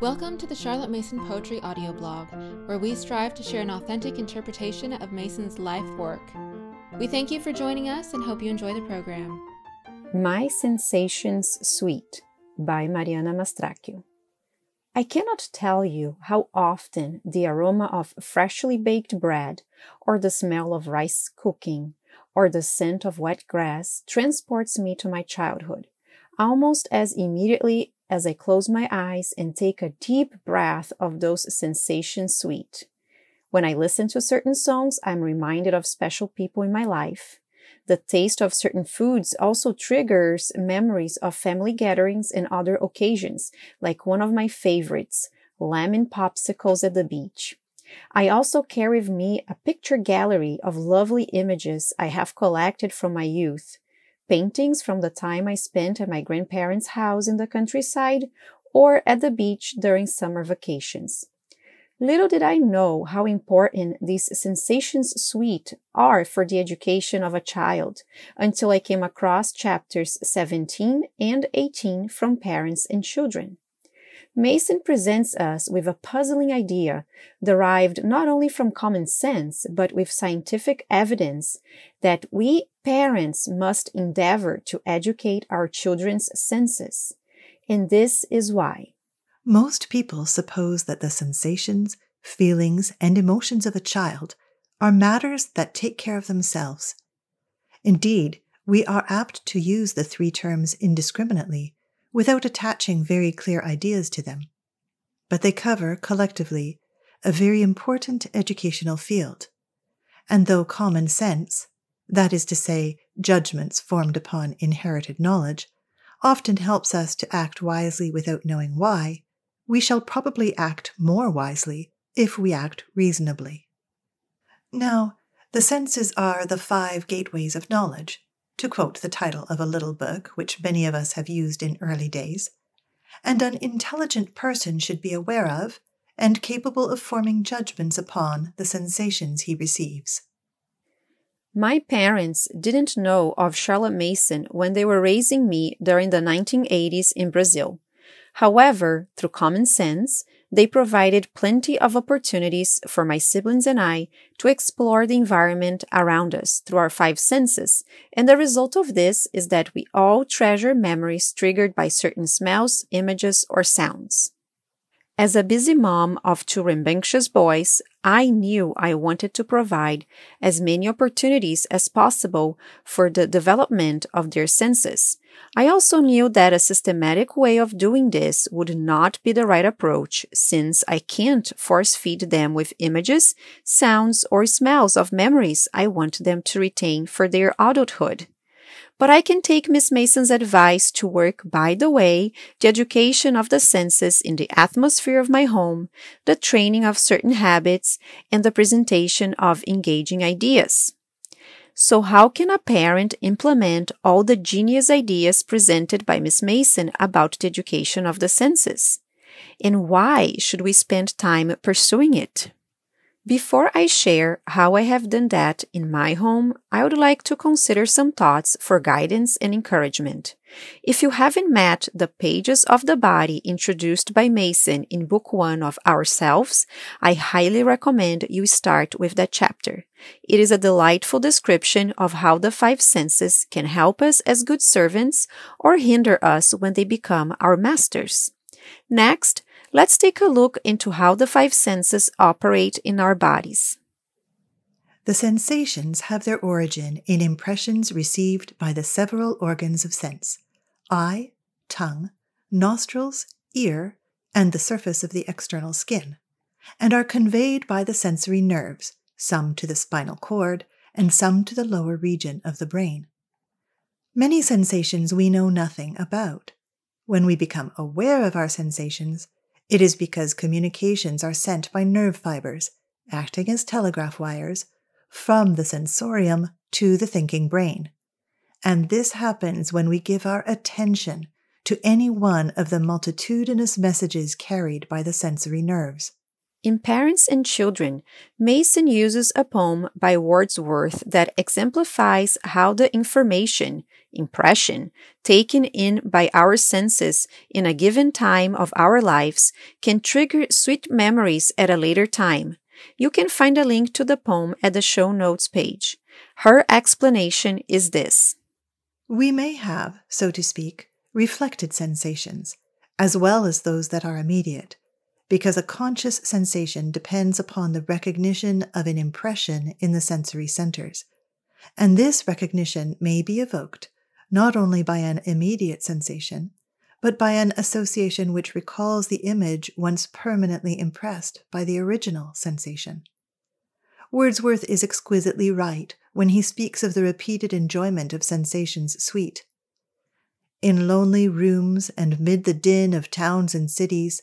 Welcome to the Charlotte Mason Poetry audio blog, where we strive to share an authentic interpretation of Mason's life work. We thank you for joining us and hope you enjoy the program. My Sensations Sweet by Mariana Mastracchio. I cannot tell you how often the aroma of freshly baked bread, or the smell of rice cooking, or the scent of wet grass transports me to my childhood, almost as immediately as I close my eyes and take a deep breath of those sensations sweet. When I listen to certain songs, I'm reminded of special people in my life. The taste of certain foods also triggers memories of family gatherings and other occasions, like one of my favorites, lemon popsicles at the beach. I also carry with me a picture gallery of lovely images I have collected from my youth, paintings from the time I spent at my grandparents' house in the countryside or at the beach during summer vacations. Little did I know how important these sensations sweet are for the education of a child until I came across chapters 17 and 18 from Parents and Children. Mason presents us with a puzzling idea derived not only from common sense, but with scientific evidence that we parents must endeavor to educate our children's senses. And this is why. Most people suppose that the sensations, feelings, and emotions of a child are matters that take care of themselves. Indeed, we are apt to use the three terms indiscriminately without attaching very clear ideas to them. But they cover, collectively, a very important educational field. And though common sense, that is to say, judgments formed upon inherited knowledge, often helps us to act wisely without knowing why, we shall probably act more wisely if we act reasonably. Now, the senses are the five gateways of knowledge, to quote the title of a little book which many of us have used in early days, and an intelligent person should be aware of and capable of forming judgments upon the sensations he receives. My parents didn't know of Charlotte Mason when they were raising me during the 1980s in Brazil. However, through common sense, they provided plenty of opportunities for my siblings and I to explore the environment around us through our five senses, and the result of this is that we all treasure memories triggered by certain smells, images, or sounds. As a busy mom of two rambunctious boys, I knew I wanted to provide as many opportunities as possible for the development of their senses. I also knew that a systematic way of doing this would not be the right approach since I can't force feed them with images, sounds, or smells of memories I want them to retain for their adulthood. But I can take Miss Mason's advice to work by the way the education of the senses in the atmosphere of my home, the training of certain habits, and the presentation of engaging ideas. So how can a parent implement all the genius ideas presented by Miss Mason about the education of the senses? And why should we spend time pursuing it? Before I share how I have done that in my home, I would like to consider some thoughts for guidance and encouragement. If you haven't met the pages of the body introduced by Mason in Book 1 of Ourselves, I highly recommend you start with that chapter. It is a delightful description of how the five senses can help us as good servants or hinder us when they become our masters. Next, Let's take a look into how the five senses operate in our bodies. The sensations have their origin in impressions received by the several organs of sense eye, tongue, nostrils, ear, and the surface of the external skin, and are conveyed by the sensory nerves, some to the spinal cord and some to the lower region of the brain. Many sensations we know nothing about. When we become aware of our sensations, it is because communications are sent by nerve fibers, acting as telegraph wires, from the sensorium to the thinking brain. And this happens when we give our attention to any one of the multitudinous messages carried by the sensory nerves. In Parents and Children, Mason uses a poem by Wordsworth that exemplifies how the information, impression, taken in by our senses in a given time of our lives can trigger sweet memories at a later time. You can find a link to the poem at the show notes page. Her explanation is this We may have, so to speak, reflected sensations, as well as those that are immediate because a conscious sensation depends upon the recognition of an impression in the sensory centers. And this recognition may be evoked not only by an immediate sensation, but by an association which recalls the image once permanently impressed by the original sensation. Wordsworth is exquisitely right when he speaks of the repeated enjoyment of sensations sweet. In lonely rooms and mid the din of towns and cities,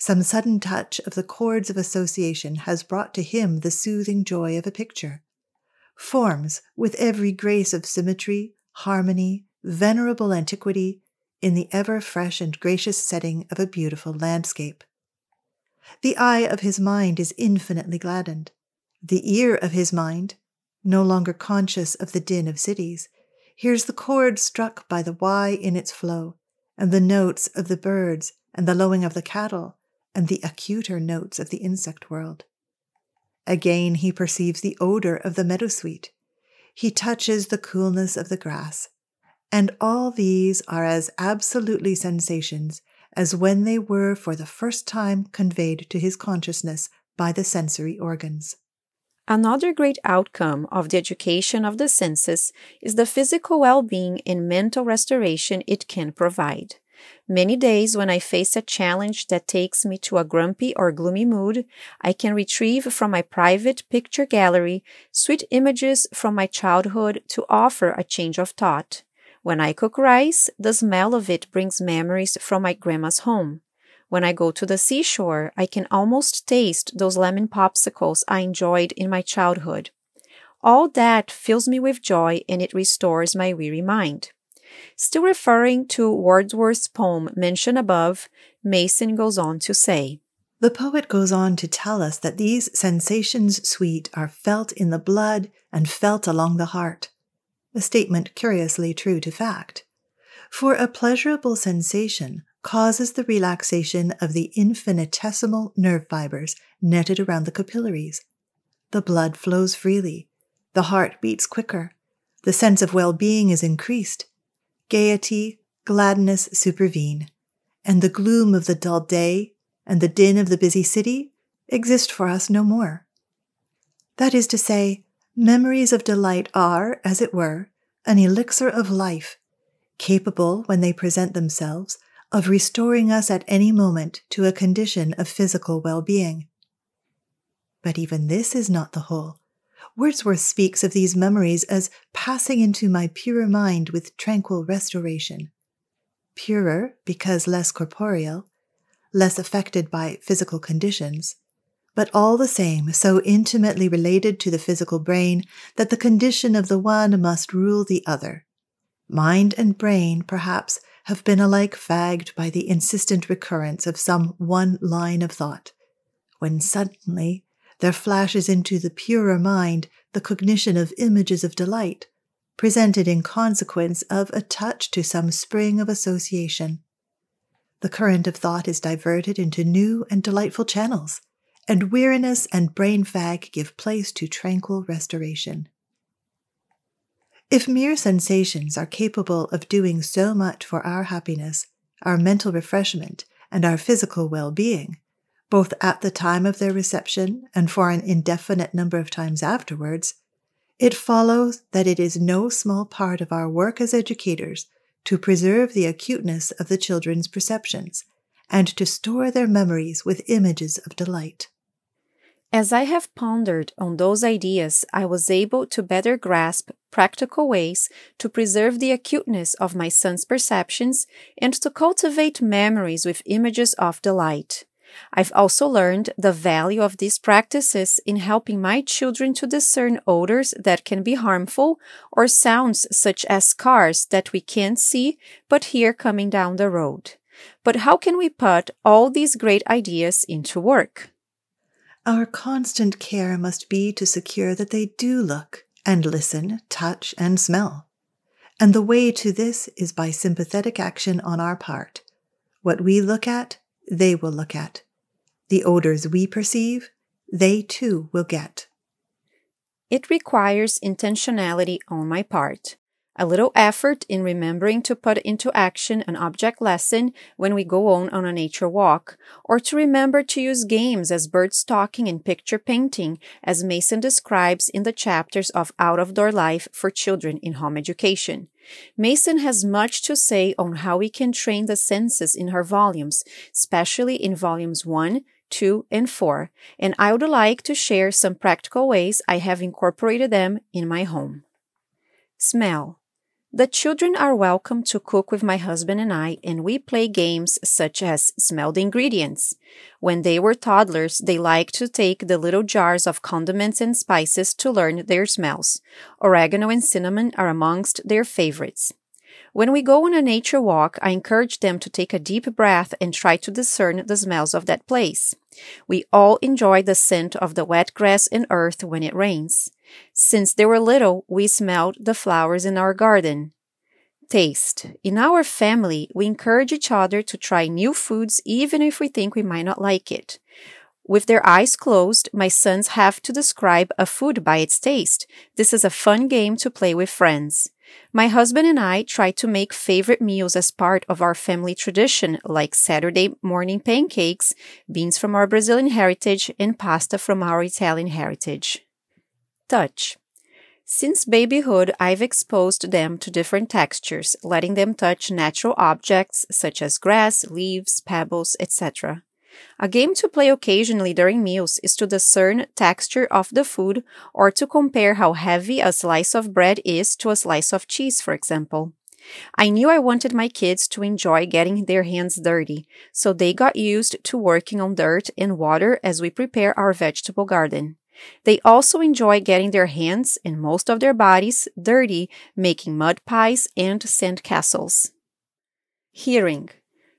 some sudden touch of the chords of association has brought to him the soothing joy of a picture. Forms, with every grace of symmetry, harmony, venerable antiquity, in the ever fresh and gracious setting of a beautiful landscape. The eye of his mind is infinitely gladdened. The ear of his mind, no longer conscious of the din of cities, hears the chord struck by the Wye in its flow, and the notes of the birds and the lowing of the cattle, and the acuter notes of the insect world. Again, he perceives the odor of the meadowsweet. He touches the coolness of the grass. And all these are as absolutely sensations as when they were for the first time conveyed to his consciousness by the sensory organs. Another great outcome of the education of the senses is the physical well being and mental restoration it can provide. Many days when I face a challenge that takes me to a grumpy or gloomy mood, I can retrieve from my private picture gallery sweet images from my childhood to offer a change of thought. When I cook rice, the smell of it brings memories from my grandma's home. When I go to the seashore, I can almost taste those lemon popsicles I enjoyed in my childhood. All that fills me with joy and it restores my weary mind. Still referring to Wordsworth's poem mentioned above, Mason goes on to say, The poet goes on to tell us that these sensations sweet are felt in the blood and felt along the heart, a statement curiously true to fact. For a pleasurable sensation causes the relaxation of the infinitesimal nerve fibers netted around the capillaries. The blood flows freely, the heart beats quicker, the sense of well being is increased, gaiety, gladness supervene, and the gloom of the dull day and the din of the busy city exist for us no more. That is to say, memories of delight are, as it were, an elixir of life, capable, when they present themselves, of restoring us at any moment to a condition of physical well being. But even this is not the whole. Wordsworth speaks of these memories as passing into my pure mind with tranquil restoration. Purer because less corporeal, less affected by physical conditions, but all the same so intimately related to the physical brain that the condition of the one must rule the other. Mind and brain, perhaps, have been alike fagged by the insistent recurrence of some one line of thought, when suddenly there flashes into the purer mind the cognition of images of delight, presented in consequence of a touch to some spring of association. The current of thought is diverted into new and delightful channels, and weariness and brain fag give place to tranquil restoration. If mere sensations are capable of doing so much for our happiness, our mental refreshment, and our physical well being, both at the time of their reception and for an indefinite number of times afterwards, it follows that it is no small part of our work as educators to preserve the acuteness of the children's perceptions and to store their memories with images of delight. As I have pondered on those ideas, I was able to better grasp practical ways to preserve the acuteness of my son's perceptions and to cultivate memories with images of delight. I've also learned the value of these practices in helping my children to discern odors that can be harmful or sounds such as cars that we can't see but hear coming down the road. But how can we put all these great ideas into work? Our constant care must be to secure that they do look and listen, touch, and smell. And the way to this is by sympathetic action on our part. What we look at, they will look at. The odors we perceive, they too will get. It requires intentionality on my part. A little effort in remembering to put into action an object lesson when we go on on a nature walk, or to remember to use games as bird stalking and picture painting, as Mason describes in the chapters of Out of Door Life for Children in Home Education. Mason has much to say on how we can train the senses in her volumes, especially in volumes 1, 2, and 4, and I would like to share some practical ways I have incorporated them in my home. Smell. The children are welcome to cook with my husband and I, and we play games such as smell the ingredients. When they were toddlers, they liked to take the little jars of condiments and spices to learn their smells. Oregano and cinnamon are amongst their favorites. When we go on a nature walk, I encourage them to take a deep breath and try to discern the smells of that place. We all enjoy the scent of the wet grass and earth when it rains. Since they were little, we smelled the flowers in our garden. Taste. In our family, we encourage each other to try new foods even if we think we might not like it. With their eyes closed, my sons have to describe a food by its taste. This is a fun game to play with friends. My husband and I try to make favorite meals as part of our family tradition, like Saturday morning pancakes, beans from our Brazilian heritage, and pasta from our Italian heritage. Touch. Since babyhood, I've exposed them to different textures, letting them touch natural objects such as grass, leaves, pebbles, etc. A game to play occasionally during meals is to discern texture of the food or to compare how heavy a slice of bread is to a slice of cheese, for example. I knew I wanted my kids to enjoy getting their hands dirty, so they got used to working on dirt and water as we prepare our vegetable garden. They also enjoy getting their hands and most of their bodies dirty making mud pies and sand castles. Hearing.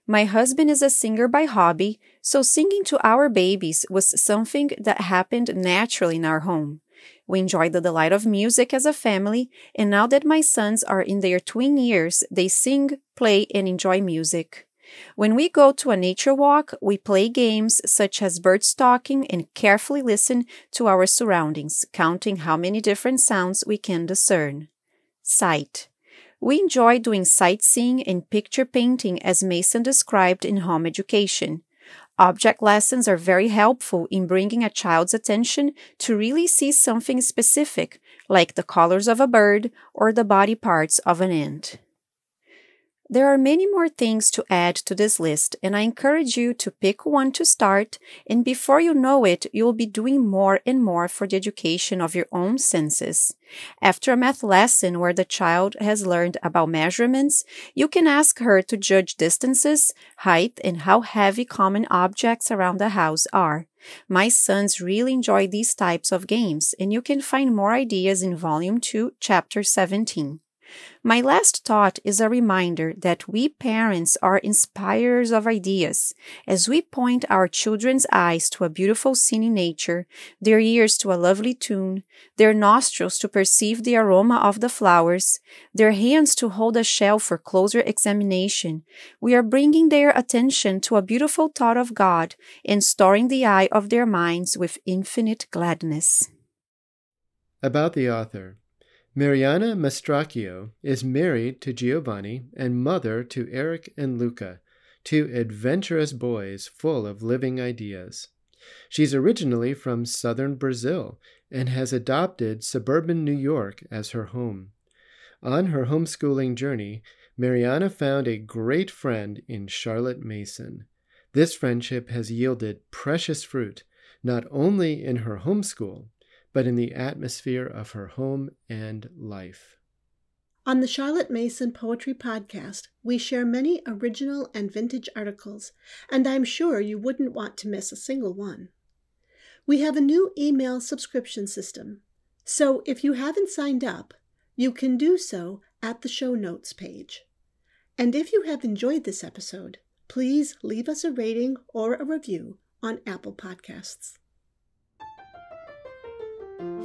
My husband is a singer by hobby, so singing to our babies was something that happened naturally in our home. We enjoy the delight of music as a family, and now that my sons are in their twin years, they sing, play, and enjoy music. When we go to a nature walk, we play games such as bird stalking and carefully listen to our surroundings, counting how many different sounds we can discern. Sight. We enjoy doing sightseeing and picture painting as Mason described in home education. Object lessons are very helpful in bringing a child's attention to really see something specific, like the colors of a bird or the body parts of an ant. There are many more things to add to this list, and I encourage you to pick one to start, and before you know it, you'll be doing more and more for the education of your own senses. After a math lesson where the child has learned about measurements, you can ask her to judge distances, height, and how heavy common objects around the house are. My sons really enjoy these types of games, and you can find more ideas in Volume 2, Chapter 17. My last thought is a reminder that we parents are inspirers of ideas. As we point our children's eyes to a beautiful scene in nature, their ears to a lovely tune, their nostrils to perceive the aroma of the flowers, their hands to hold a shell for closer examination, we are bringing their attention to a beautiful thought of God and storing the eye of their minds with infinite gladness. About the author. Mariana Mastracchio is married to Giovanni and mother to Eric and Luca, two adventurous boys full of living ideas. She's originally from southern Brazil and has adopted suburban New York as her home. On her homeschooling journey, Mariana found a great friend in Charlotte Mason. This friendship has yielded precious fruit, not only in her homeschool, but in the atmosphere of her home and life. On the Charlotte Mason Poetry Podcast, we share many original and vintage articles, and I'm sure you wouldn't want to miss a single one. We have a new email subscription system, so if you haven't signed up, you can do so at the show notes page. And if you have enjoyed this episode, please leave us a rating or a review on Apple Podcasts.